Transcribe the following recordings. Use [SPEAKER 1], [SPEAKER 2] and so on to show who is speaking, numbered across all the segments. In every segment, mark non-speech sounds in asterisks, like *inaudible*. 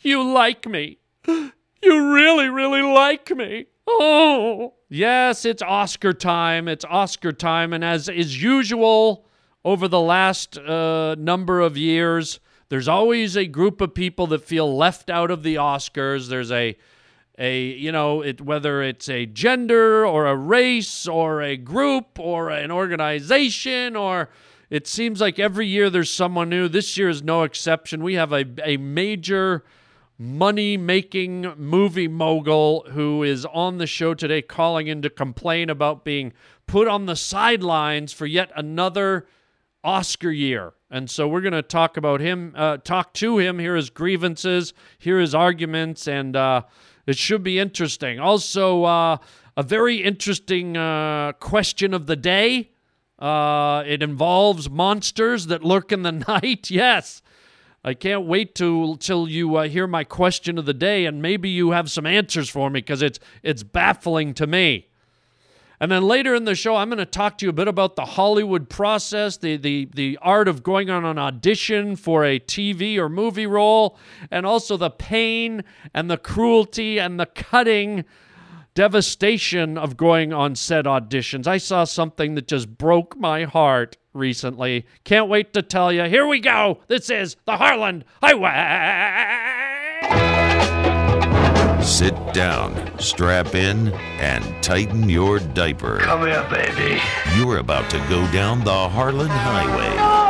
[SPEAKER 1] You like me. You really, really like me. Oh. Yes, it's Oscar time. It's Oscar time. And as is usual over the last uh, number of years, there's always a group of people that feel left out of the Oscars. There's a a you know it whether it's a gender or a race or a group or an organization or it seems like every year there's someone new. This year is no exception. We have a, a major money making movie mogul who is on the show today calling in to complain about being put on the sidelines for yet another Oscar year. And so we're going to talk about him, uh, talk to him, hear his grievances, hear his arguments, and uh, it should be interesting. Also, uh, a very interesting uh, question of the day. Uh, it involves monsters that lurk in the *laughs* night. Yes. I can't wait to till you uh, hear my question of the day, and maybe you have some answers for me because it's it's baffling to me. And then later in the show, I'm going to talk to you a bit about the Hollywood process, the, the, the art of going on an audition for a TV or movie role, and also the pain and the cruelty and the cutting devastation of going on said auditions. I saw something that just broke my heart recently. Can't wait to tell you. Here we go. This is the Harlan Highway.
[SPEAKER 2] Sit down, strap in, and tighten your diaper.
[SPEAKER 3] Come here, baby.
[SPEAKER 2] You're about to go down the Harlan Highway.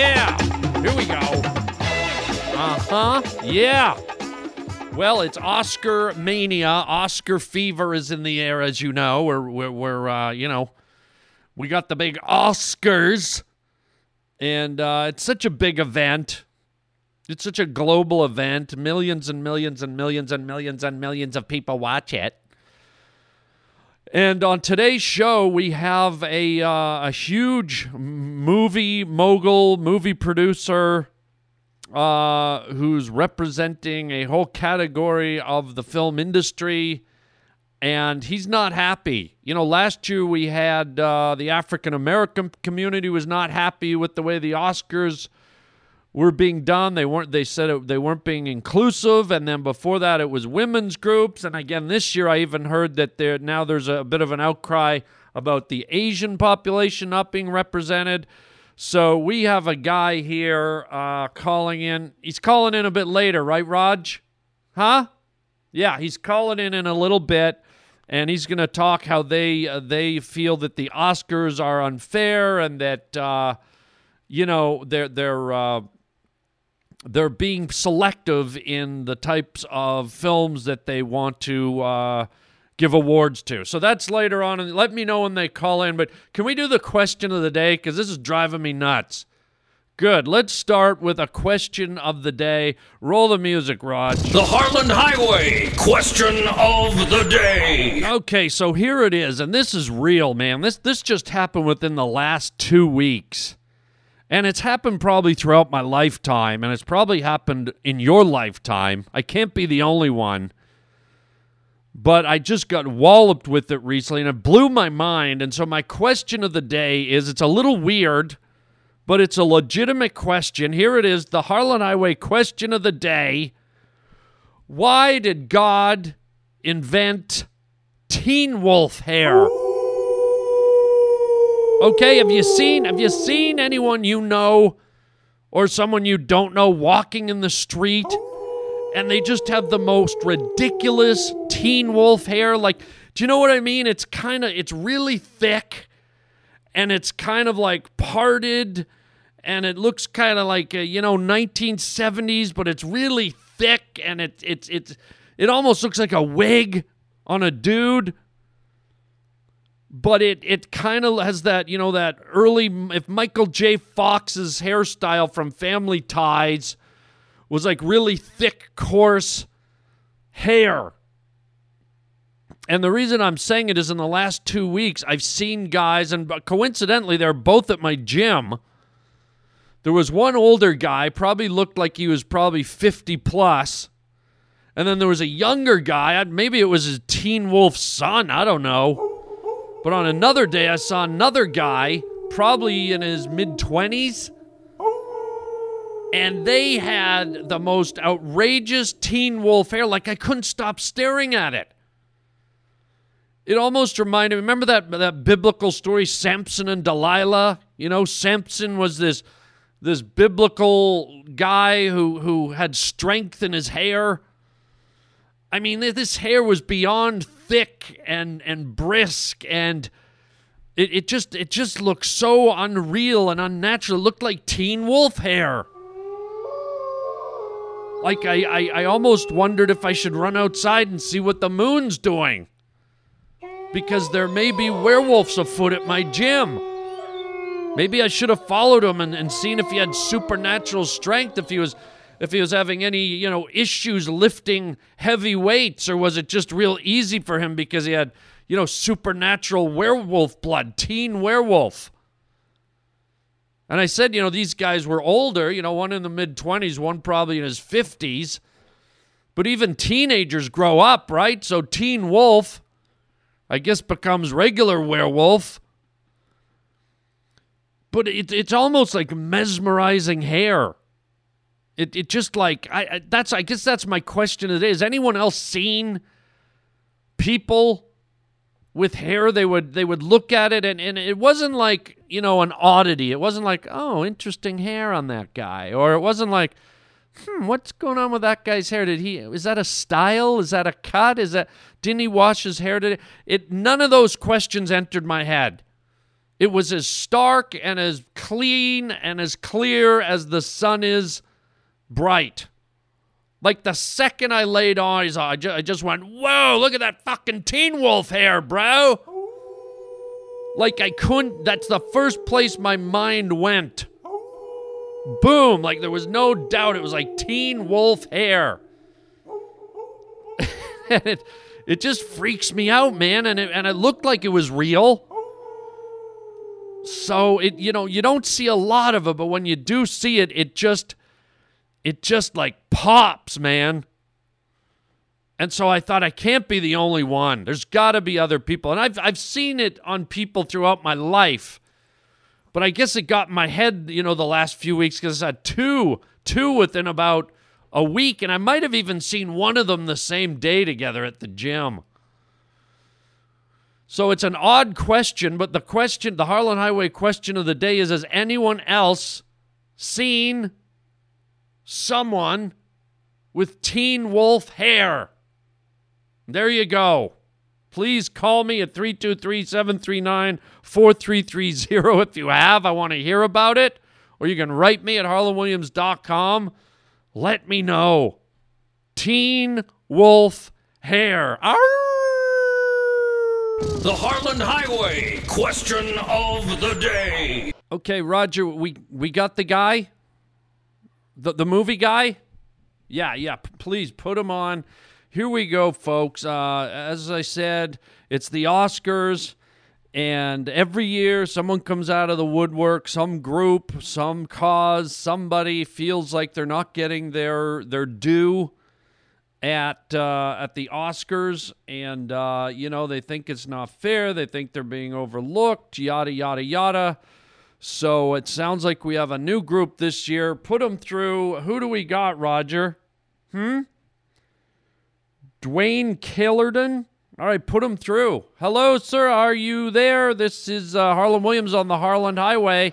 [SPEAKER 1] Yeah, here we go. Uh huh. Yeah. Well, it's Oscar mania. Oscar fever is in the air, as you know. We're, we're, we're uh, you know, we got the big Oscars, and uh, it's such a big event. It's such a global event. Millions and millions and millions and millions and millions of people watch it. And on today's show, we have a uh, a huge movie mogul, movie producer, uh, who's representing a whole category of the film industry, and he's not happy. You know, last year we had uh, the African American community was not happy with the way the Oscars were being done. They weren't. They said it, they weren't being inclusive. And then before that, it was women's groups. And again, this year, I even heard that there now there's a bit of an outcry about the Asian population not being represented. So we have a guy here uh, calling in. He's calling in a bit later, right, Raj? Huh? Yeah, he's calling in in a little bit, and he's going to talk how they uh, they feel that the Oscars are unfair and that uh, you know they're they're uh, they're being selective in the types of films that they want to uh, give awards to. So that's later on, and let me know when they call in. But can we do the question of the day? Because this is driving me nuts. Good. Let's start with a question of the day. Roll the music, Rod.
[SPEAKER 4] The Harlan Highway question of the day.
[SPEAKER 1] Okay, so here it is, and this is real, man. This this just happened within the last two weeks. And it's happened probably throughout my lifetime, and it's probably happened in your lifetime. I can't be the only one. But I just got walloped with it recently, and it blew my mind. And so, my question of the day is it's a little weird, but it's a legitimate question. Here it is the Harlan Highway question of the day Why did God invent teen wolf hair? Okay, have you seen have you seen anyone you know or someone you don't know walking in the street and they just have the most ridiculous teen wolf hair like do you know what I mean? It's kind of it's really thick and it's kind of like parted and it looks kind of like a, you know 1970s but it's really thick and it it's it's it almost looks like a wig on a dude but it it kind of has that you know that early if Michael J. Fox's hairstyle from Family Ties was like really thick, coarse hair. And the reason I'm saying it is in the last two weeks, I've seen guys, and coincidentally, they're both at my gym. There was one older guy, probably looked like he was probably 50 plus, And then there was a younger guy, maybe it was his teen wolf son, I don't know. But on another day, I saw another guy, probably in his mid 20s, and they had the most outrageous teen wolf hair. Like I couldn't stop staring at it. It almost reminded me. Remember that that biblical story, Samson and Delilah? You know, Samson was this this biblical guy who who had strength in his hair. I mean, this hair was beyond thick and and brisk and. It, it just it just looked so unreal and unnatural. It looked like teen wolf hair. Like I, I, I almost wondered if I should run outside and see what the moon's doing. Because there may be werewolves afoot at my gym. Maybe I should have followed him and, and seen if he had supernatural strength, if he was if he was having any, you know, issues lifting heavy weights, or was it just real easy for him because he had, you know, supernatural werewolf blood, teen werewolf. And I said, you know, these guys were older, you know, one in the mid 20s, one probably in his 50s. But even teenagers grow up, right? So Teen Wolf, I guess, becomes regular werewolf. But it, it's almost like mesmerizing hair. It, it just like I, I that's I guess that's my question today. Has anyone else seen people with hair? They would they would look at it and, and it wasn't like you know an oddity. It wasn't like oh interesting hair on that guy. Or it wasn't like hmm what's going on with that guy's hair? Did he is that a style? Is that a cut? Is that didn't he wash his hair? Today it none of those questions entered my head. It was as stark and as clean and as clear as the sun is bright like the second I laid eyes on, I, ju- I just went, whoa, look at that fucking Teen Wolf hair, bro. Like I couldn't, that's the first place my mind went. Boom, like there was no doubt it was like Teen Wolf hair. *laughs* and it, it just freaks me out, man. And it, and it looked like it was real. So it, you know, you don't see a lot of it, but when you do see it, it just it just like pops, man. And so I thought I can't be the only one. There's got to be other people. And I've I've seen it on people throughout my life. But I guess it got in my head, you know, the last few weeks cuz I had two two within about a week and I might have even seen one of them the same day together at the gym. So it's an odd question, but the question, the Harlan Highway question of the day is has anyone else seen someone with Teen Wolf hair. There you go. Please call me at 323 739 4330 if you have. I want to hear about it. Or you can write me at harlanwilliams.com. Let me know. Teen Wolf hair. Arr!
[SPEAKER 4] The Harlan Highway question of the day.
[SPEAKER 1] Okay, Roger, we, we got the guy? The the movie guy? Yeah, yeah. P- please put him on. Here we go, folks. Uh, as I said, it's the Oscars, and every year someone comes out of the woodwork. Some group, some cause, somebody feels like they're not getting their their due at uh, at the Oscars, and uh, you know they think it's not fair. They think they're being overlooked. Yada yada yada. So it sounds like we have a new group this year. Put them through. Who do we got, Roger? Hmm? Dwayne Killerton? All right, put him through. Hello, sir. Are you there? This is uh, Harlan Williams on the Harlan Highway.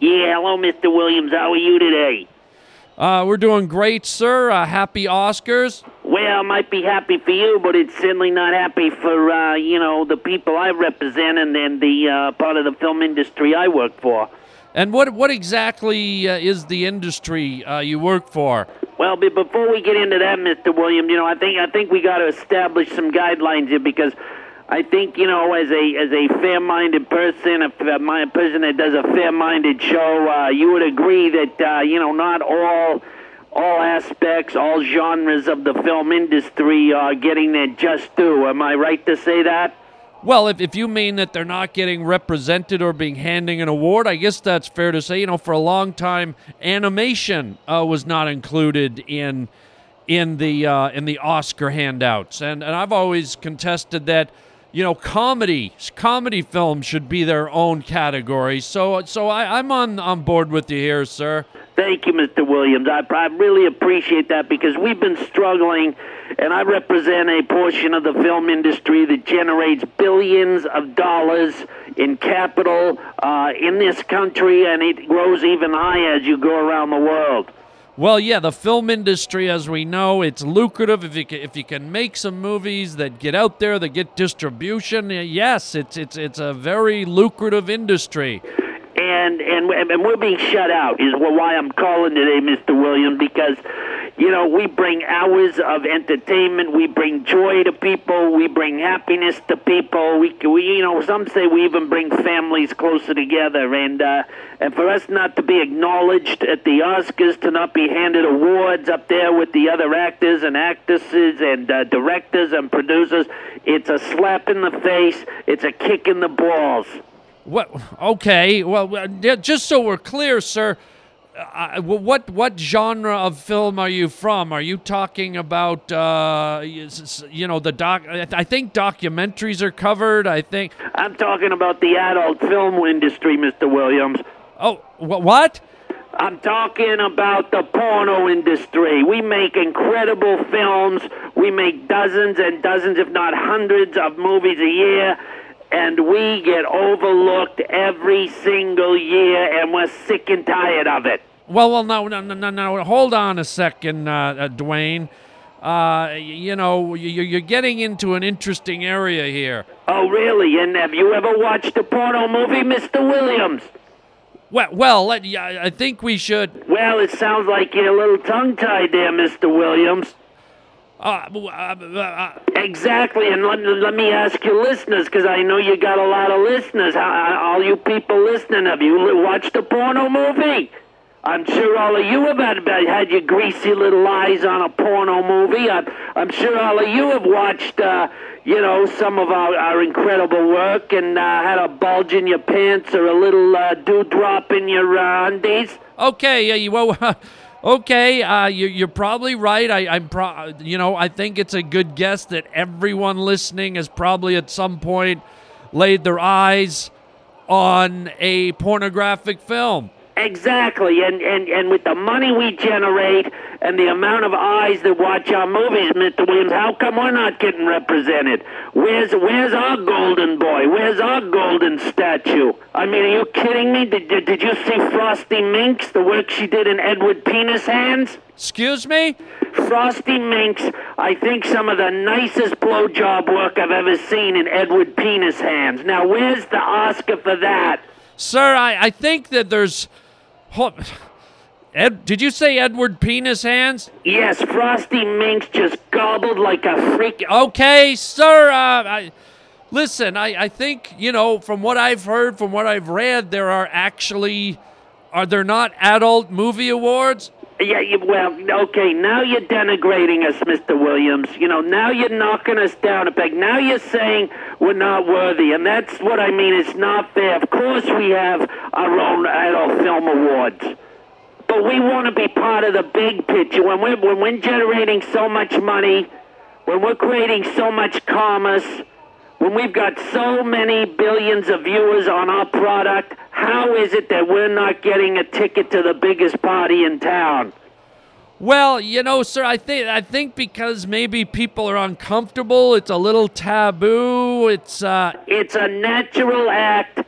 [SPEAKER 5] Yeah, hello, Mr. Williams. How are you today?
[SPEAKER 1] Uh, we're doing great, sir. Uh, happy Oscars.
[SPEAKER 5] Well, might be happy for you, but it's certainly not happy for uh, you know the people I represent and, and the uh, part of the film industry I work for.
[SPEAKER 1] And what what exactly uh, is the industry uh, you work for?
[SPEAKER 5] Well, but before we get into that, Mr. Williams, you know I think I think we got to establish some guidelines here because I think you know, as a as a fair-minded person, a my person that does a fair-minded show, uh, you would agree that uh, you know not all all aspects, all genres of the film industry are getting their just due. Am I right to say that?
[SPEAKER 1] Well, if, if you mean that they're not getting represented or being handing an award, I guess that's fair to say. You know, for a long time, animation uh, was not included in in the uh, in the Oscar handouts, and and I've always contested that. You know, comedy comedy films should be their own category. So so I, I'm on on board with you here, sir.
[SPEAKER 5] Thank you, Mr. Williams. I, I really appreciate that because we've been struggling, and I represent a portion of the film industry that generates billions of dollars in capital uh, in this country, and it grows even higher as you go around the world.
[SPEAKER 1] Well, yeah, the film industry, as we know, it's lucrative if you can, if you can make some movies that get out there, that get distribution. Yes, it's it's it's a very lucrative industry.
[SPEAKER 5] and and and we're being shut out is why I'm calling today, Mr. William, because you know we bring hours of entertainment, we bring joy to people, we bring happiness to people. We, we you know some say we even bring families closer together, and uh, and for us not to be acknowledged at the Oscars, to not be handed awards up there with the other actors and actresses and uh, directors and producers, it's a slap in the face, it's a kick in the balls.
[SPEAKER 1] What? Okay. Well, uh, just so we're clear, sir. Uh, what what genre of film are you from? Are you talking about uh, you know the doc? I think documentaries are covered. I think.
[SPEAKER 5] I'm talking about the adult film industry, Mr. Williams.
[SPEAKER 1] Oh, wh- what?
[SPEAKER 5] I'm talking about the porno industry. We make incredible films. We make dozens and dozens, if not hundreds, of movies a year. And we get overlooked every single year, and we're sick and tired of it.
[SPEAKER 1] Well, well, no, no, no, no, no. Hold on a second, uh, uh, Dwayne. Uh, you know, you- you're getting into an interesting area here.
[SPEAKER 5] Oh, really? And have you ever watched a porno movie, Mr. Williams?
[SPEAKER 1] Well, well, I think we should.
[SPEAKER 5] Well, it sounds like you're a little tongue tied there, Mr. Williams.
[SPEAKER 1] Uh, uh, uh, uh,
[SPEAKER 5] Exactly, and let, let me ask your listeners, because I know you got a lot of listeners. How, all you people listening, have you watched a porno movie? I'm sure all of you have had, had your greasy little eyes on a porno movie. I'm, I'm sure all of you have watched, uh, you know, some of our, our incredible work and uh, had a bulge in your pants or a little uh, dewdrop in your uh, undies.
[SPEAKER 1] Okay, yeah, you well, *laughs* okay, uh, you, you're probably right. I, I'm, pro- you know, I think it's a good guess that everyone listening has probably at some point laid their eyes on a pornographic film.
[SPEAKER 5] Exactly, and, and, and with the money we generate and the amount of eyes that watch our movies, Mr. Williams, how come we're not getting represented? Where's where's our golden boy? Where's our golden statue? I mean, are you kidding me? Did, did, did you see Frosty Minx, the work she did in Edward Penis Hands?
[SPEAKER 1] Excuse me?
[SPEAKER 5] Frosty Minx, I think some of the nicest blowjob work I've ever seen in Edward Penis Hands. Now, where's the Oscar for that?
[SPEAKER 1] Sir, I, I think that there's. Ed, did you say Edward Penis Hands?
[SPEAKER 5] Yes, Frosty Minx just gobbled like a freak.
[SPEAKER 1] Okay, sir. Uh, I, listen, I, I think, you know, from what I've heard, from what I've read, there are actually. Are there not adult movie awards?
[SPEAKER 5] Yeah, you, well, okay, now you're denigrating us, Mr. Williams. You know, now you're knocking us down a peg. Now you're saying we're not worthy, and that's what I mean. It's not fair. Of course, we have our own adult film awards, but we want to be part of the big picture. When we're when we're generating so much money, when we're creating so much commerce, when we've got so many billions of viewers on our product, how is it that we're not getting a ticket to the biggest party in town?
[SPEAKER 1] Well, you know, sir, I think I think because maybe people are uncomfortable. It's a little taboo. It's uh,
[SPEAKER 5] It's a natural act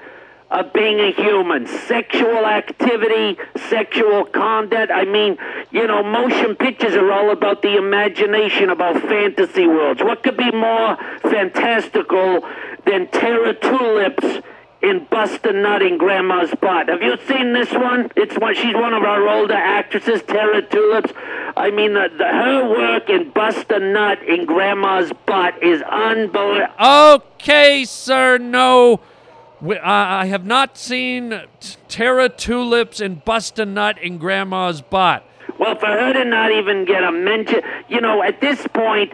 [SPEAKER 5] of being a human. Sexual activity, sexual conduct. I mean, you know, motion pictures are all about the imagination, about fantasy worlds. What could be more fantastical than Tara Tulips in Bust a Nut in Grandma's Butt. Have you seen this one? It's one. She's one of our older actresses, Tara Tulips. I mean, the, the, her work in Bust a Nut in Grandma's Butt is unbelievable.
[SPEAKER 1] Okay, sir, no. I have not seen T- Tara Tulips and Bust a Nut in Grandma's butt.
[SPEAKER 5] Well, for her to not even get a mention, you know, at this point,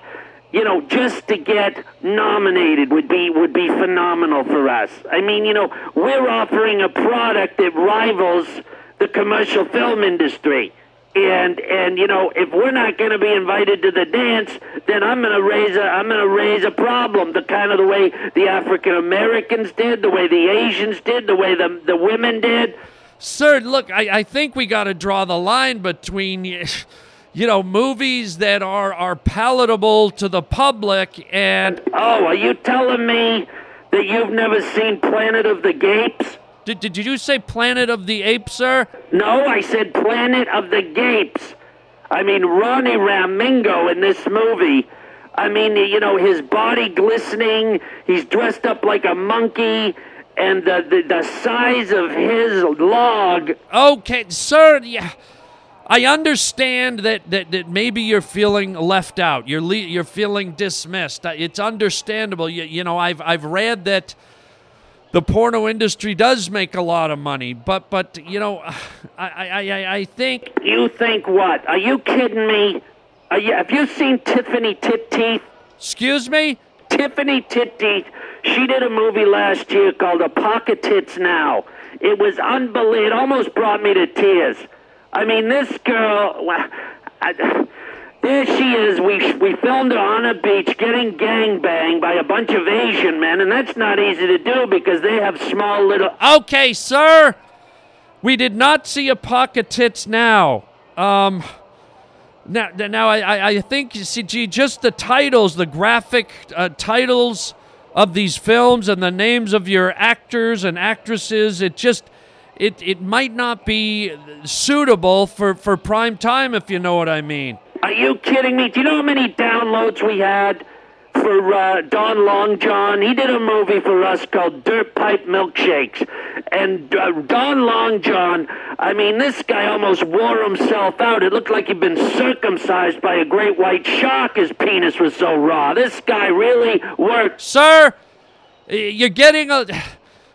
[SPEAKER 5] you know, just to get nominated would be would be phenomenal for us. I mean, you know, we're offering a product that rivals the commercial film industry. And and you know, if we're not going to be invited to the dance, then I'm going to raise a I'm going to raise a problem. The kind of the way the African Americans did, the way the Asians did, the way the the women did.
[SPEAKER 1] Sir, look, I, I think we got to draw the line between, *laughs* you know, movies that are, are palatable to the public and.
[SPEAKER 5] Oh, are you telling me that you've never seen Planet of the Gapes?
[SPEAKER 1] Did, did you say Planet of the Apes, sir?
[SPEAKER 5] No, I said Planet of the Gapes. I mean, Ronnie Ramingo in this movie. I mean, you know, his body glistening. He's dressed up like a monkey. And the, the, the size of his log.
[SPEAKER 1] Okay, sir, yeah. I understand that, that, that maybe you're feeling left out. You're le- you're feeling dismissed. Uh, It's understandable. You, you know, I've I've read that the porno industry does make a lot of money, but but you know, I I, I, I think
[SPEAKER 5] You think what? Are you kidding me? Are you, have you seen Tiffany Tit Teeth?
[SPEAKER 1] Excuse me?
[SPEAKER 5] Tiffany Tit Teeth. She did a movie last year called A Pocket Tits Now. It was unbelievable. It almost brought me to tears. I mean, this girl. I, there she is. We we filmed her on a beach getting gang banged by a bunch of Asian men, and that's not easy to do because they have small little.
[SPEAKER 1] Okay, sir. We did not see a pocket tits now. Um, now, now I, I, think you see, gee, just the titles, the graphic uh, titles of these films, and the names of your actors and actresses. It just, it, it might not be suitable for for prime time, if you know what I mean.
[SPEAKER 5] Are you kidding me? Do you know how many downloads we had for uh, Don Long John? He did a movie for us called Dirt Pipe Milkshakes. And uh, Don Long John, I mean, this guy almost wore himself out. It looked like he'd been circumcised by a great white shark. His penis was so raw. This guy really worked.
[SPEAKER 1] Sir, you're getting a. *sighs*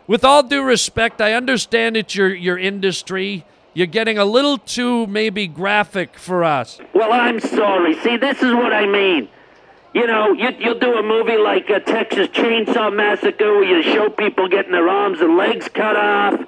[SPEAKER 1] With all due respect, I understand it's your your industry. You're getting a little too maybe graphic for us.
[SPEAKER 5] Well, I'm sorry. See, this is what I mean. You know, you, you'll do a movie like uh, Texas Chainsaw Massacre where you show people getting their arms and legs cut off.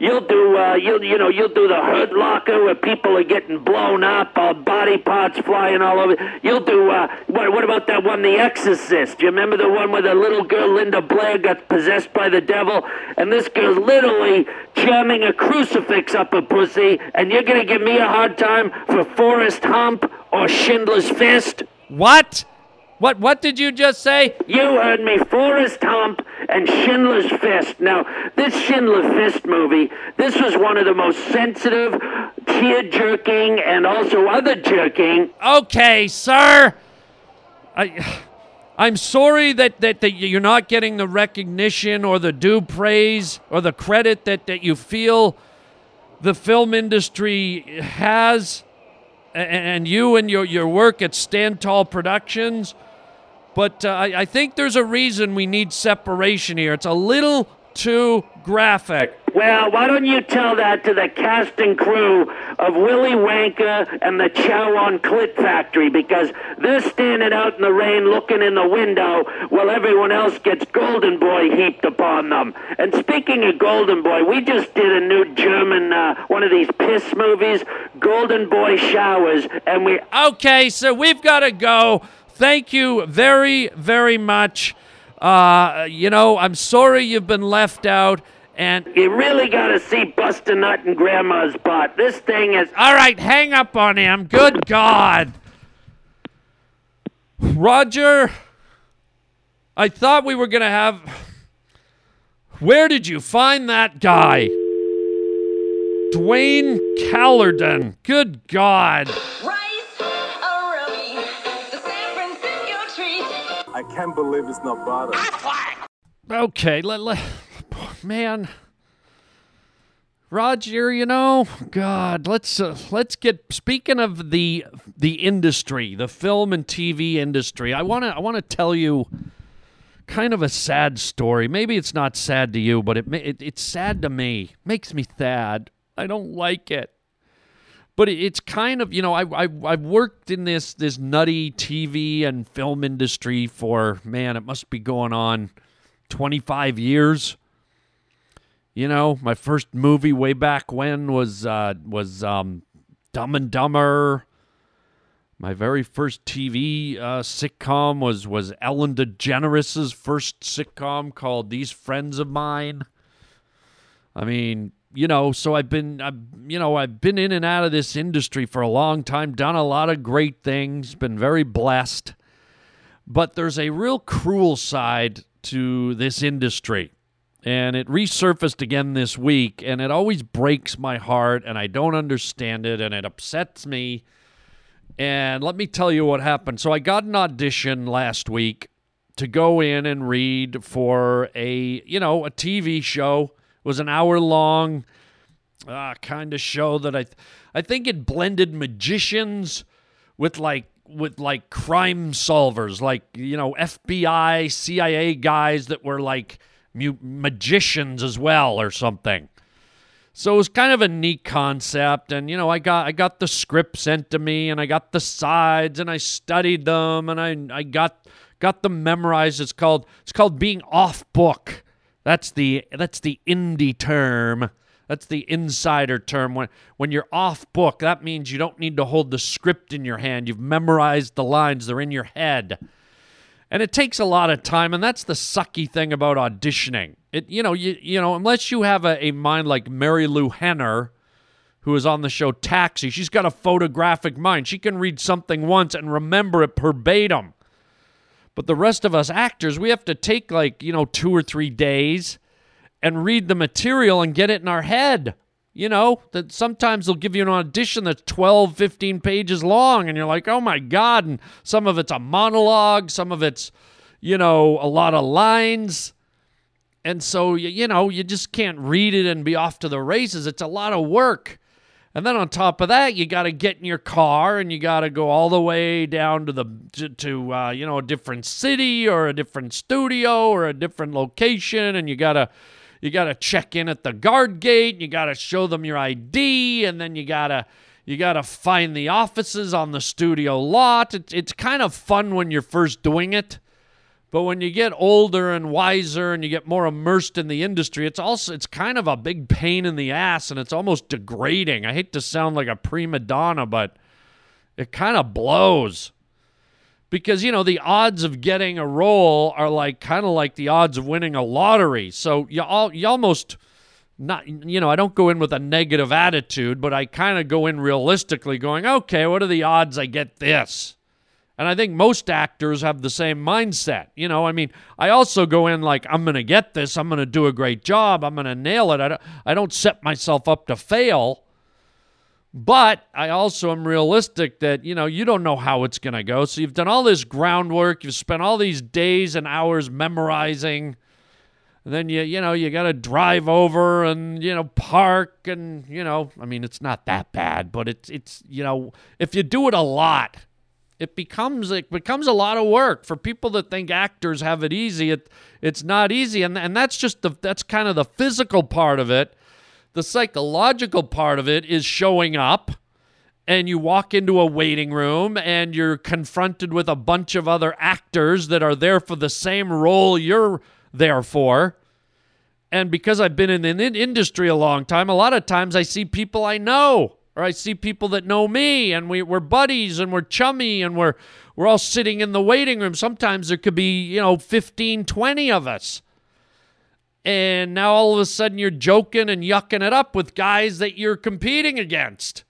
[SPEAKER 5] You'll do, uh, you'll, you know, you'll do the Hurt Locker where people are getting blown up, all body parts flying all over. You'll do, uh, what, what about that one, The Exorcist? Do you remember the one where the little girl Linda Blair got possessed by the devil, and this girl's literally jamming a crucifix up her pussy, and you're gonna give me a hard time for Forrest Hump or Schindler's Fist?
[SPEAKER 1] What? What what did you just say?
[SPEAKER 5] You heard me, Forrest Hump and Schindler's Fist. Now, this Schindler Fist movie, this was one of the most sensitive, tear-jerking, and also other jerking.
[SPEAKER 1] Okay, sir. I I'm sorry that, that, that you're not getting the recognition or the due praise or the credit that, that you feel the film industry has and you and your, your work at Stand Tall Productions. But uh, I, I think there's a reason we need separation here. It's a little too graphic.
[SPEAKER 5] Well, why don't you tell that to the cast and crew of Willy Wonka and the Chow on Clit Factory because they're standing out in the rain looking in the window while everyone else gets Golden Boy heaped upon them. And speaking of Golden Boy, we just did a new German, uh, one of these piss movies, Golden Boy Showers, and we.
[SPEAKER 1] Okay, so we've got to go. Thank you very, very much. Uh, you know, I'm sorry you've been left out. And
[SPEAKER 5] You really gotta see Bust a Nut in Grandma's butt. This thing is.
[SPEAKER 1] all right, hang up on him. Good God, Roger. I thought we were gonna have. Where did you find that guy? Dwayne Callerden. Good God.
[SPEAKER 6] I can't believe it's not butter.
[SPEAKER 1] Okay, let, let man. Roger, you know, God, let's uh, let's get speaking of the the industry, the film and TV industry. I want to I want to tell you kind of a sad story. Maybe it's not sad to you, but it, it it's sad to me. Makes me sad. I don't like it. But it's kind of, you know, I I I've worked in this this nutty TV and film industry for man, it must be going on 25 years. You know, my first movie way back when was uh, was um, Dumb and Dumber. My very first TV uh, sitcom was was Ellen DeGeneres' first sitcom called These Friends of Mine. I mean, you know, so I've been, I've, you know, I've been in and out of this industry for a long time, done a lot of great things, been very blessed. But there's a real cruel side to this industry and it resurfaced again this week and it always breaks my heart and I don't understand it and it upsets me. And let me tell you what happened. So I got an audition last week to go in and read for a, you know, a TV show. Was an hour long uh, kind of show that I I think it blended magicians with like with like crime solvers, like, you know, FBI, CIA guys that were like mu- magicians as well or something. So it was kind of a neat concept, and you know, I got I got the script sent to me, and I got the sides, and I studied them, and I I got got them memorized. It's called it's called being off book. That's the that's the indie term. That's the insider term. When when you're off book, that means you don't need to hold the script in your hand. You've memorized the lines; they're in your head. And it takes a lot of time, and that's the sucky thing about auditioning. It you know, you you know, unless you have a, a mind like Marilu Henner, who is on the show Taxi, she's got a photographic mind. She can read something once and remember it verbatim. But the rest of us actors, we have to take like, you know, two or three days and read the material and get it in our head. You know, that sometimes they'll give you an audition that's 12, 15 pages long, and you're like, oh my God. And some of it's a monologue, some of it's, you know, a lot of lines. And so, you know, you just can't read it and be off to the races. It's a lot of work. And then on top of that, you got to get in your car and you got to go all the way down to the to, to uh, you know a different city or a different studio or a different location, and you got to you got to check in at the guard gate, you got to show them your ID, and then you got to you got to find the offices on the studio lot. It, it's kind of fun when you're first doing it. But when you get older and wiser and you get more immersed in the industry, it's also it's kind of a big pain in the ass and it's almost degrading. I hate to sound like a prima donna, but it kind of blows because you know the odds of getting a role are like kind of like the odds of winning a lottery. So you all you almost not you know I don't go in with a negative attitude, but I kind of go in realistically, going, okay, what are the odds I get this? And I think most actors have the same mindset. You know, I mean, I also go in like I'm going to get this, I'm going to do a great job, I'm going to nail it. I don't, I don't set myself up to fail. But I also am realistic that, you know, you don't know how it's going to go. So you've done all this groundwork, you've spent all these days and hours memorizing. And then you, you know, you got to drive over and, you know, park and, you know, I mean, it's not that bad, but it's, it's, you know, if you do it a lot, it becomes it becomes a lot of work for people that think actors have it easy. It it's not easy, and and that's just the that's kind of the physical part of it. The psychological part of it is showing up and you walk into a waiting room and you're confronted with a bunch of other actors that are there for the same role you're there for. And because I've been in the industry a long time, a lot of times I see people I know or I see people that know me and we, we're buddies and we're chummy and we're we're all sitting in the waiting room. Sometimes there could be, you know, 15, 20 of us and now all of a sudden you're joking and yucking it up with guys that you're competing against.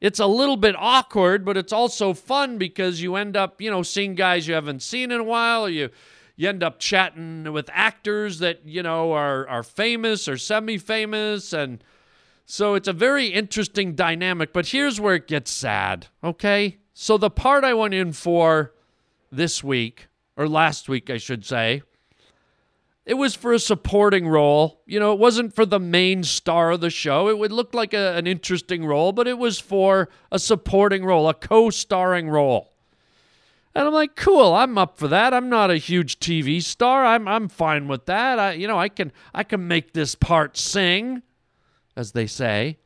[SPEAKER 1] It's a little bit awkward, but it's also fun because you end up, you know, seeing guys you haven't seen in a while. Or you you end up chatting with actors that, you know, are are famous or semi-famous and so it's a very interesting dynamic, but here's where it gets sad, okay? So the part I went in for this week or last week I should say, It was for a supporting role. You know, it wasn't for the main star of the show. It would look like a, an interesting role, but it was for a supporting role, a co starring role. And I'm like, cool, I'm up for that. I'm not a huge TV star. I'm I'm fine with that. I you know, I can I can make this part sing, as they say.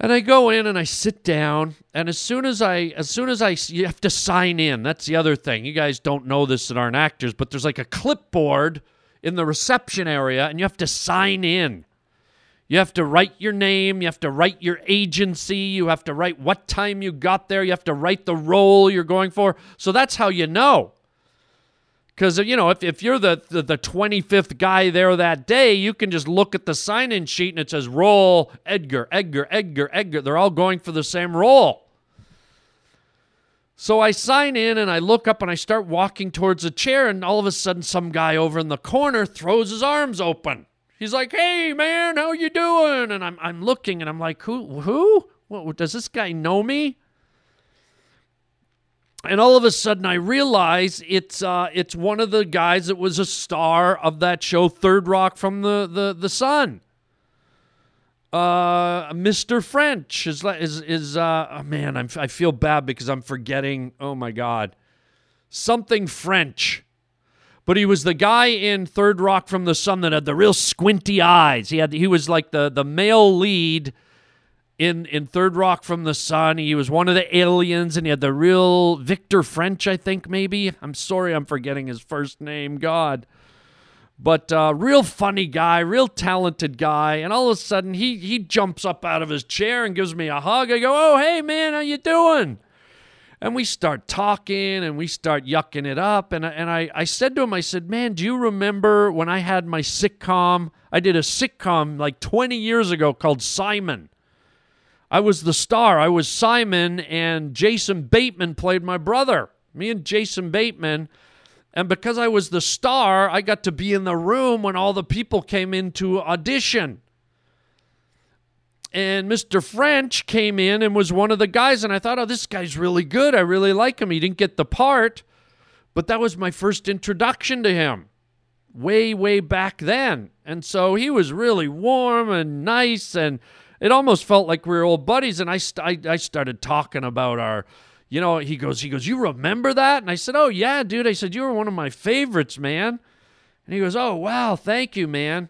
[SPEAKER 1] And I go in and I sit down, and as soon as I, as soon as I, you have to sign in. That's the other thing. You guys don't know this that aren't actors, but there's like a clipboard in the reception area, and you have to sign in. You have to write your name. You have to write your agency. You have to write what time you got there. You have to write the role you're going for. So that's how you know. Because, you know, if, if you're the, the, the 25th guy there that day, you can just look at the sign in sheet and it says roll Edgar, Edgar, Edgar, Edgar. They're all going for the same role. So I sign in and I look up and I start walking towards a chair, and all of a sudden, some guy over in the corner throws his arms open. He's like, "Hey, man, how you doing?" And I'm I'm looking and I'm like, "Who? Who? What, does this guy know me?" And all of a sudden I realize it's uh, it's one of the guys that was a star of that show, Third Rock from the the the Sun. Uh, Mr. French is is is uh oh man, I'm I feel bad because I'm forgetting. Oh my God, something French. But he was the guy in Third Rock from the Sun that had the real squinty eyes. He had he was like the the male lead in in Third Rock from the Sun. He was one of the aliens, and he had the real Victor French, I think maybe. I'm sorry, I'm forgetting his first name. God, but uh, real funny guy, real talented guy. And all of a sudden, he he jumps up out of his chair and gives me a hug. I go, "Oh, hey man, how you doing?" And we start talking and we start yucking it up. And, and I, I said to him, I said, Man, do you remember when I had my sitcom? I did a sitcom like 20 years ago called Simon. I was the star. I was Simon, and Jason Bateman played my brother. Me and Jason Bateman. And because I was the star, I got to be in the room when all the people came in to audition. And Mr. French came in and was one of the guys, and I thought, oh, this guy's really good. I really like him. He didn't get the part, but that was my first introduction to him way, way back then. And so he was really warm and nice and it almost felt like we were old buddies. And I, st- I, I started talking about our, you know, he goes, he goes, you remember that? And I said, oh yeah, dude. I said, you were one of my favorites, man. And he goes, oh wow, thank you, man.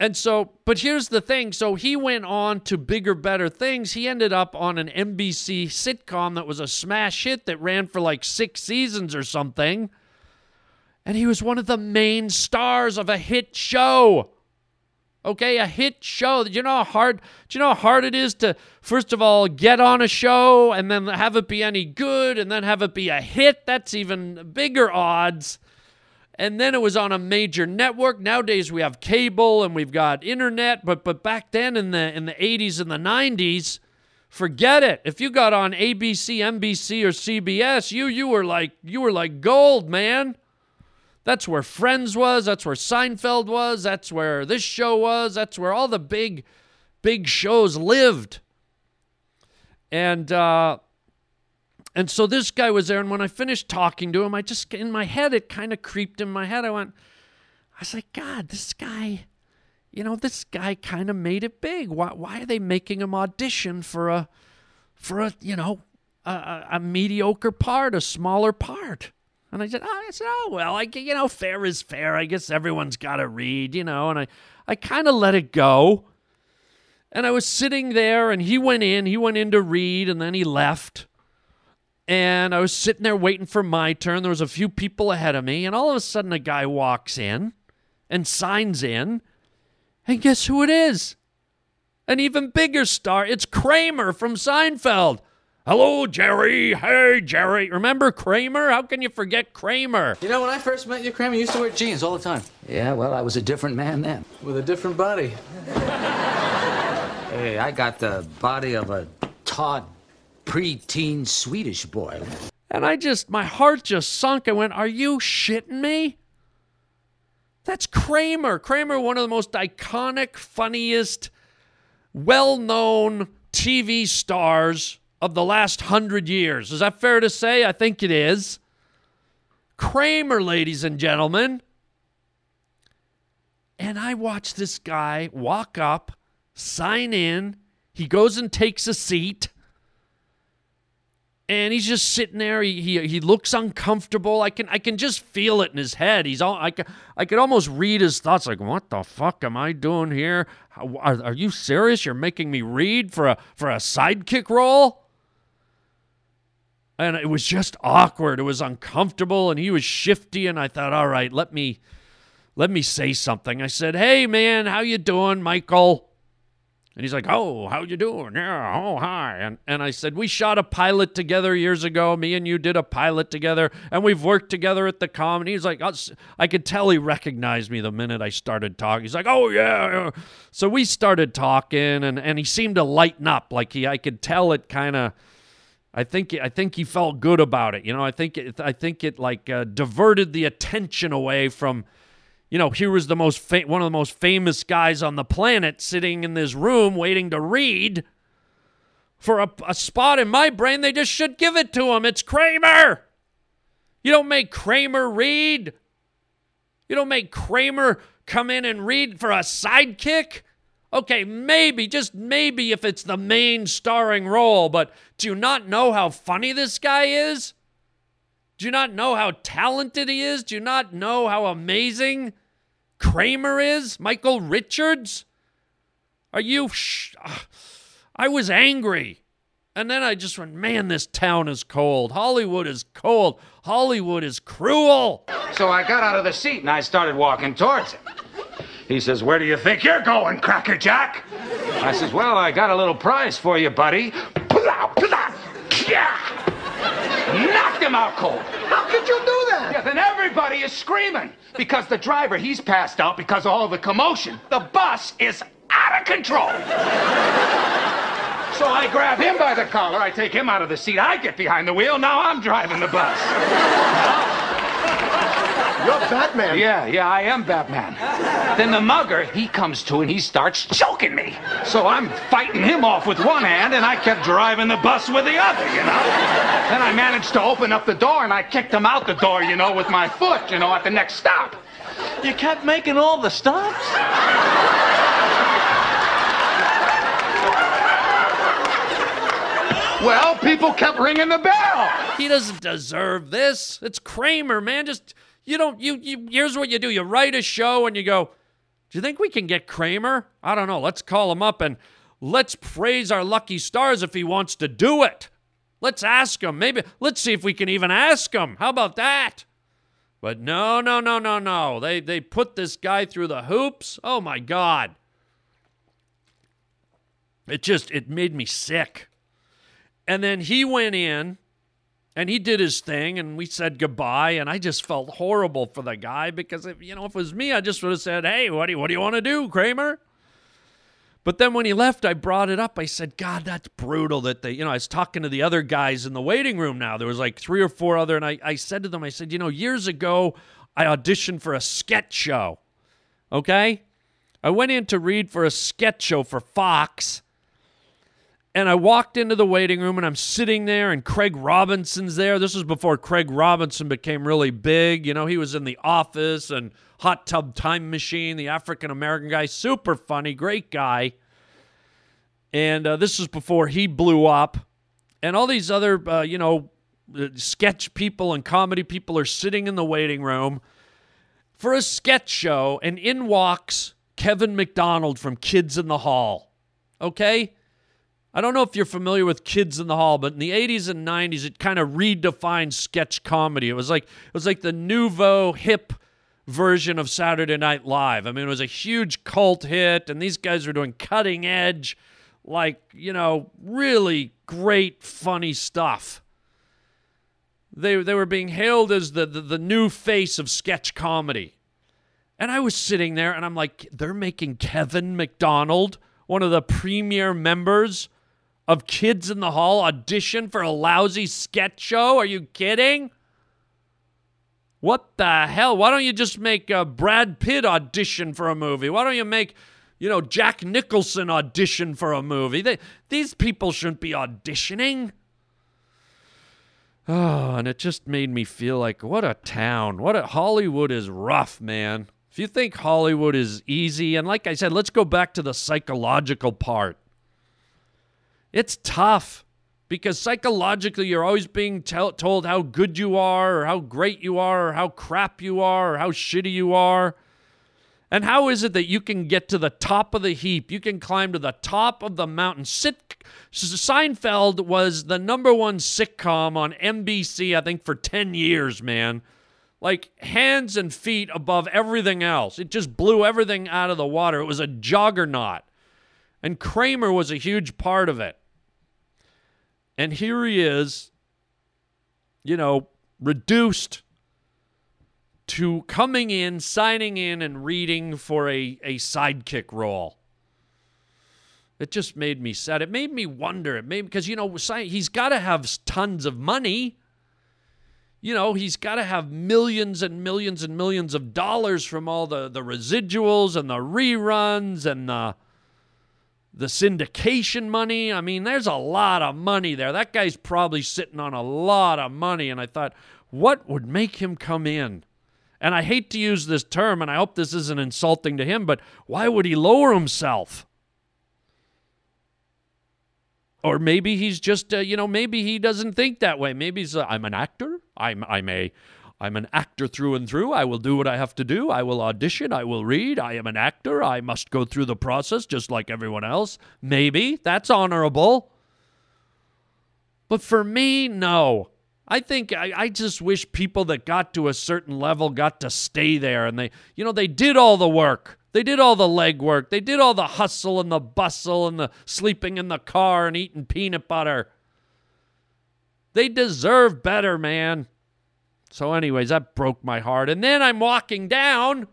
[SPEAKER 1] And so, but here's the thing. So he went on to bigger, better things. He ended up on an NBC sitcom that was a smash hit that ran for like six seasons or something. And he was one of the main stars of a hit show. Okay, a hit show. Do you know how hard? Do you know how hard it is to first of all get on a show and then have it be any good and then have it be a hit? That's even bigger odds. And then it was on a major network. Nowadays we have cable and we've got internet, but but back then in the in the 80s and the 90s, forget it. If you got on ABC, NBC or CBS, you you were like you were like gold, man. That's where Friends was. That's where Seinfeld was. That's where this show was. That's where all the big, big shows lived. And uh, and so this guy was there. And when I finished talking to him, I just in my head it kind of creeped in my head. I went, I was like, God, this guy, you know, this guy kind of made it big. Why why are they making him audition for a for a you know a, a mediocre part, a smaller part? And I said, oh, I said, oh well, I you know, fair is fair. I guess everyone's got to read, you know. And I, I kind of let it go. And I was sitting there, and he went in. He went in to read, and then he left. And I was sitting there waiting for my turn. There was a few people ahead of me, and all of a sudden, a guy walks in and signs in. And guess who it is? An even bigger star. It's Kramer from Seinfeld. Hello, Jerry. Hey, Jerry. Remember Kramer? How can you forget Kramer?
[SPEAKER 6] You know, when I first met you, Kramer, you used to wear jeans all the time.
[SPEAKER 7] Yeah, well, I was a different man then.
[SPEAKER 6] With a different body.
[SPEAKER 7] hey, I got the body of a taut, preteen Swedish boy.
[SPEAKER 1] And I just, my heart just sunk. I went, Are you shitting me? That's Kramer. Kramer, one of the most iconic, funniest, well known TV stars of the last hundred years. Is that fair to say? I think it is. Kramer, ladies and gentlemen. And I watch this guy walk up, sign in. He goes and takes a seat. And he's just sitting there. He, he, he looks uncomfortable. I can I can just feel it in his head. He's all I can I could almost read his thoughts. Like, what the fuck am I doing here? Are, are you serious? You're making me read for a for a sidekick role? And it was just awkward. It was uncomfortable, and he was shifty. And I thought, all right, let me let me say something. I said, "Hey, man, how you doing, Michael?" And he's like, "Oh, how you doing? Yeah, oh, hi." And and I said, "We shot a pilot together years ago. Me and you did a pilot together, and we've worked together at the com." And he's like, "I could tell he recognized me the minute I started talking." He's like, "Oh yeah." So we started talking, and and he seemed to lighten up. Like he, I could tell it kind of I think I think he felt good about it. You know, I think it, I think it like uh, diverted the attention away from, you know, here was the most fa- one of the most famous guys on the planet sitting in this room waiting to read. For a, a spot in my brain, they just should give it to him. It's Kramer. You don't make Kramer read. You don't make Kramer come in and read for a sidekick. Okay, maybe, just maybe if it's the main starring role, but do you not know how funny this guy is? Do you not know how talented he is? Do you not know how amazing Kramer is? Michael Richards? Are you. Sh- ah, I was angry. And then I just went, man, this town is cold. Hollywood is cold. Hollywood is cruel.
[SPEAKER 8] So I got out of the seat and I started walking towards him. He says, Where do you think you're going, Cracker Jack? I says, Well, I got a little prize for you, buddy. Knocked him out cold.
[SPEAKER 9] How could you do that?
[SPEAKER 8] Yeah, then everybody is screaming because the driver, he's passed out because of all the commotion. The bus is out of control. So I grab him by the collar, I take him out of the seat, I get behind the wheel, now I'm driving the bus.
[SPEAKER 9] You're Batman.
[SPEAKER 8] Yeah, yeah, I am Batman. then the mugger, he comes to and he starts choking me. So I'm fighting him off with one hand and I kept driving the bus with the other, you know? Then I managed to open up the door and I kicked him out the door, you know, with my foot, you know, at the next stop.
[SPEAKER 10] You kept making all the stops?
[SPEAKER 8] Well, people kept ringing the bell.
[SPEAKER 1] He doesn't deserve this. It's Kramer, man. Just you don't you you here's what you do. You write a show and you go, "Do you think we can get Kramer?" I don't know. Let's call him up and let's praise our lucky stars if he wants to do it. Let's ask him. Maybe let's see if we can even ask him. How about that? But no, no, no, no, no. They they put this guy through the hoops. Oh my god. It just it made me sick. And then he went in and he did his thing and we said goodbye and I just felt horrible for the guy because if you know if it was me I just would have said, "Hey, what do you, what do you want to do, Kramer?" But then when he left, I brought it up. I said, "God, that's brutal that they, you know, I was talking to the other guys in the waiting room now. There was like three or four other and I I said to them, I said, "You know, years ago I auditioned for a sketch show." Okay? I went in to read for a sketch show for Fox and I walked into the waiting room and I'm sitting there and Craig Robinson's there. This was before Craig Robinson became really big. You know, he was in The Office and Hot Tub Time Machine, the African American guy, super funny, great guy. And uh, this was before he blew up. And all these other, uh, you know, sketch people and comedy people are sitting in the waiting room for a sketch show, and in walks Kevin McDonald from Kids in the Hall. Okay? I don't know if you're familiar with Kids in the Hall, but in the 80s and 90s, it kind of redefined sketch comedy. It was like it was like the nouveau hip version of Saturday Night Live. I mean, it was a huge cult hit, and these guys were doing cutting edge, like you know, really great, funny stuff. They they were being hailed as the the, the new face of sketch comedy, and I was sitting there, and I'm like, they're making Kevin McDonald one of the premier members of kids in the hall audition for a lousy sketch show? Are you kidding? What the hell? Why don't you just make uh, Brad Pitt audition for a movie? Why don't you make, you know, Jack Nicholson audition for a movie? They, these people shouldn't be auditioning. *sighs* Oh, and it just made me feel like what a town. What a Hollywood is rough, man. If you think Hollywood is easy, and like I said, let's go back to the psychological part. It's tough because psychologically you're always being tell told how good you are, or how great you are, or how crap you are, or how shitty you are. And how is it that you can get to the top of the heap? You can climb to the top of the mountain. Sit, Seinfeld was the number one sitcom on NBC, I think, for 10 years, man. Like hands and feet above everything else. It just blew everything out of the water. It was a juggernaut. And Kramer was a huge part of it. And here he is, you know, reduced to coming in, signing in, and reading for a, a sidekick role. It just made me sad. It made me wonder. It made because you know he's got to have tons of money. You know he's got to have millions and millions and millions of dollars from all the the residuals and the reruns and the the syndication money. I mean, there's a lot of money there. That guy's probably sitting on a lot of money. And I thought, what would make him come in? And I hate to use this term, and I hope this isn't insulting to him, but why would he lower himself? Or maybe he's just, uh, you know, maybe he doesn't think that way. Maybe he's, uh, I'm an actor. I'm, I'm a, I'm an actor through and through. I will do what I have to do. I will audition. I will read. I am an actor. I must go through the process just like everyone else. Maybe that's honorable. But for me, no. I think I, I, just wish people that got to a certain level got to stay there and they, you know, they did all the work. They did all the legwork. They did all the hustle and the bustle and the sleeping in the car and eating peanut butter. They deserve better, man. So, anyways, that broke my heart. And then I'm walking down.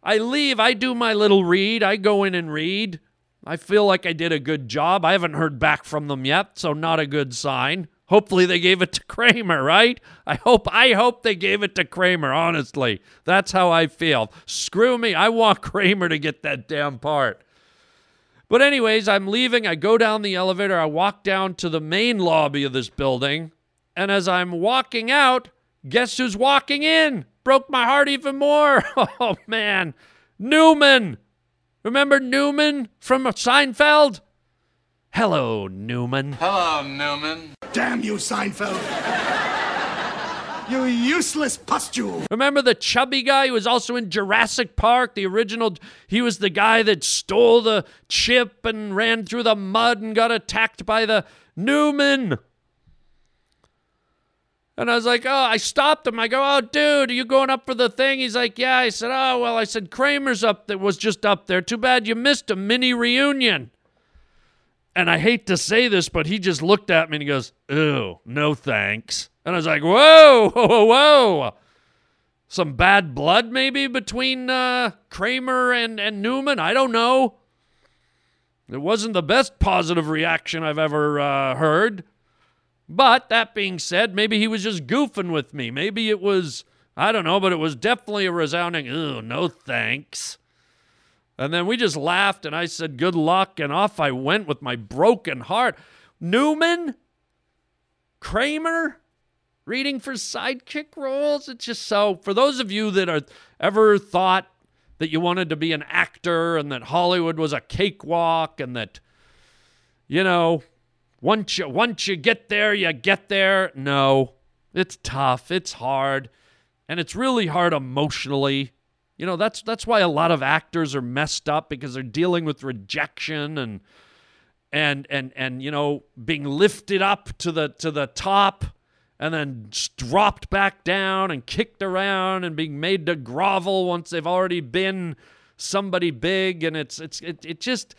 [SPEAKER 1] I leave. I do my little read. I go in and read. I feel like I did a good job. I haven't heard back from them yet, so not a good sign. Hopefully they gave it to *laughs* Kramer, right? I hope I hope they gave it to Kramer, honestly. That's how I feel. Screw me. I want *laughs* Kramer to get that damn part. But anyways, I'm leaving. I go down the elevator. I walk down to the main lobby of this building. And as I'm walking out, guess who's walking in? Broke my heart even more. *laughs* Oh man. Newman. Remember Newman from Seinfeld? Hello, Newman.
[SPEAKER 11] Hello, Newman.
[SPEAKER 9] Damn you, Seinfeld. you useless pustule.
[SPEAKER 1] Remember the chubby guy who was also in Jurassic Park, the original? He was the guy that stole the chip and ran through the mud and got attacked by the Newman. And I was like, oh, I stopped him. I go, oh, dude, are you going up for the thing? He's like, yeah. I said, oh, well, I said, Kramer's up there, was just up there. Too bad you missed a mini reunion. And I hate to say this, but he just looked at me and he goes, Ew, no thanks. And I was like, Whoa, *laughs* whoa, whoa. Some bad blood maybe between uh, Kramer and, and Newman? I don't know. It wasn't the best positive reaction I've ever uh, heard. But that being said, maybe he was just goofing with me. Maybe it was, I don't know, but it was definitely a resounding, Ew, no thanks. And then we just laughed and I said, Good luck. And off I went with my broken heart. Newman? Kramer? Reading for sidekick roles? It's just so. For those of you that are ever thought that you wanted to be an actor and that Hollywood was a cakewalk and that, you know, once you, once you get there, you get there. No, it's tough. It's hard. And it's really hard emotionally you know, that's that's why a lot of actors are messed up because they're dealing with rejection and and and and you know, being lifted up to the to the top and then dropped back down and kicked around and being made to grovel once they've already been somebody big and it's it's it, it just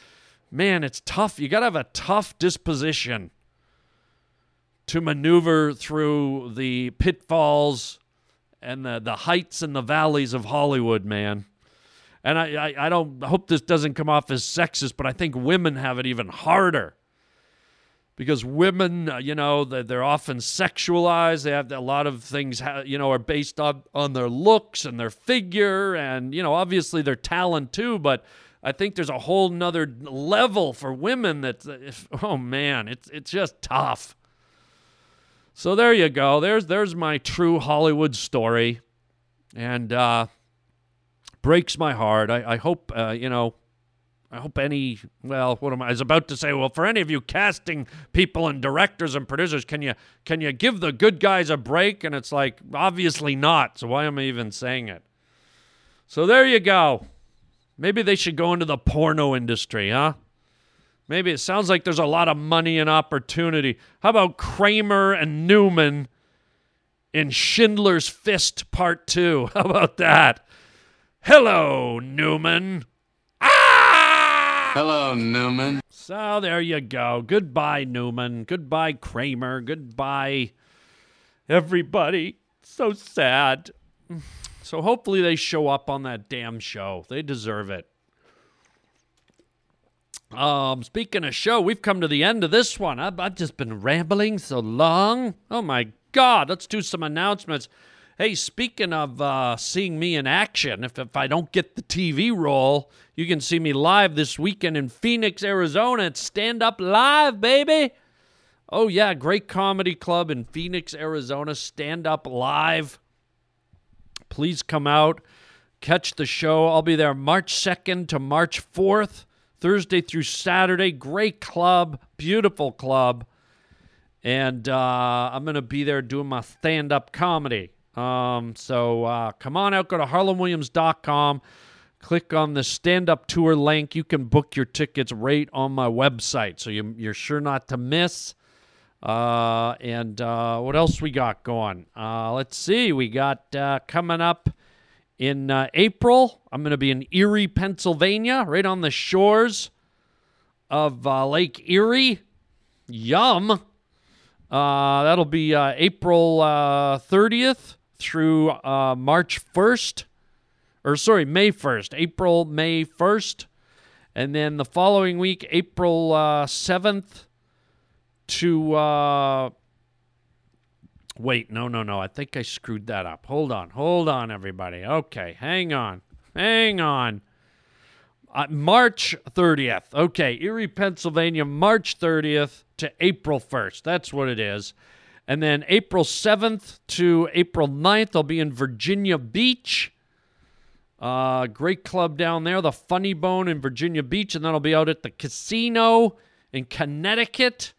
[SPEAKER 1] man, it's tough. You got to have a tough disposition to maneuver through the pitfalls and the, the heights and the valleys of Hollywood, man. And I, I, I don't I hope this doesn't come off as sexist, but I think women have it even harder because women, uh, you know, they're, they're, often sexualized. They have a lot of things, you know, are based on on their looks and their figure, and you know, obviously their talent too. But I think there's a whole nother level for women that, oh man, it's it's just tough. So there you go. There's there's my true Hollywood story, and uh, breaks my heart. I, I hope, uh, you know, I hope any, well, what am I, I was about to say, well, for any of you casting people and directors and producers, can you can you give the good guys a break? And it's like, obviously not. So why am I even saying it? So there you go. Maybe they should go into the porno industry, huh? Maybe it sounds like there's a lot of money and opportunity. How about Kramer and Newman in Schindler's Fist Part 2? *laughs* How about that? Hello, Newman. Ah!
[SPEAKER 7] Hello, Newman.
[SPEAKER 1] So there you go. Goodbye, Newman. Goodbye, Kramer. Goodbye, everybody. So sad. So hopefully they show up on that damn show. They deserve it. Um, speaking of show, we've come to the end of this one. I've, I've just been rambling so long. Oh my God, let's do some announcements. Hey, speaking of uh, seeing me in action, if, if I don't get the TV role, you can see me live this weekend in Phoenix, Arizona at Stand Up Live, baby. Oh, yeah, great comedy club in Phoenix, Arizona. Stand Up Live. Please come out, catch the show. I'll be there March 2nd to March 4th. Thursday through Saturday. Great club, beautiful club. And uh, I'm going to be there doing my stand up comedy. Um, so uh, come on out, go to harlanwilliams.com, click on the stand up tour link. You can book your tickets right on my website. So you, you're sure not to miss. Uh, and uh, what else we got going? Uh, let's see. We got uh, coming up in uh, April. I'm going to be in Erie, Pennsylvania, right on the shores of uh, Lake Erie. Yum. That'll be April 30th through March 1st. Or, sorry, May 1st. April, May 1st. And then the following week, April 7th to uh, Wait, no, no, no. I think I screwed that up. Hold on. Hold on, everybody. Okay, hang on. Hang on. Uh, March 30th. Okay, Erie, Pennsylvania, March 30th to April 1st. That's what it is. And then April 7th to April 9th, I'll be in Virginia Beach. Uh, great club down there, the Funny Bone in Virginia Beach. And then I'll be out at the casino in Connecticut.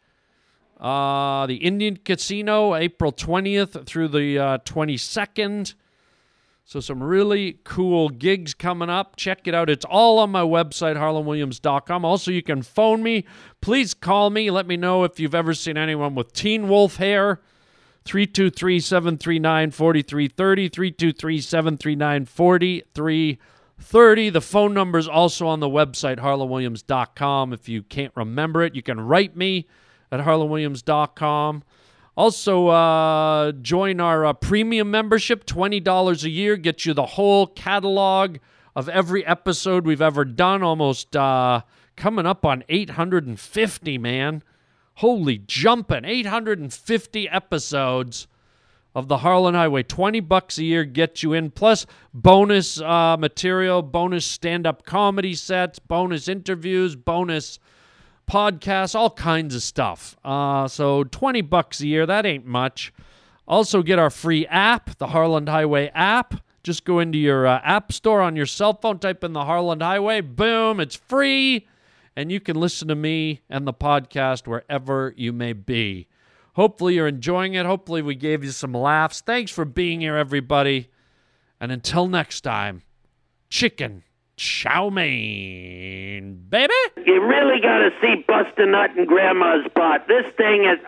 [SPEAKER 1] Uh, the Indian Casino, April 20th through the uh, 22nd. So, some really cool gigs coming up. Check it out. It's all on my website, harlanwilliams.com. Also, you can phone me. Please call me. Let me know if you've ever seen anyone with teen wolf hair. 323 739 4330. 323 739 4330. The phone number is also on the website, harlanwilliams.com. If you can't remember it, you can write me at harlanwilliams.com. Also, uh, join our uh, premium membership, $20 a year, gets you the whole catalog of every episode we've ever done, almost uh, coming up on 850, man. Holy jumping, 850 episodes of the Harlan Highway. 20 bucks a year gets you in, plus bonus uh, material, bonus stand up comedy sets, bonus interviews, bonus podcasts, all kinds of stuff. Uh, so 20 bucks a year, that ain't much. Also get our free app, the Harlan Highway app. Just go into your uh, app store on your cell phone, type in the Harlan Highway, boom, it's free, and you can listen to me and the podcast wherever you may be. Hopefully you're enjoying it. Hopefully we gave you some laughs. Thanks for being here, everybody. And until next time, chicken chow mein, baby.
[SPEAKER 5] You really got to see Buster Nut and Grandma's butt. This thing is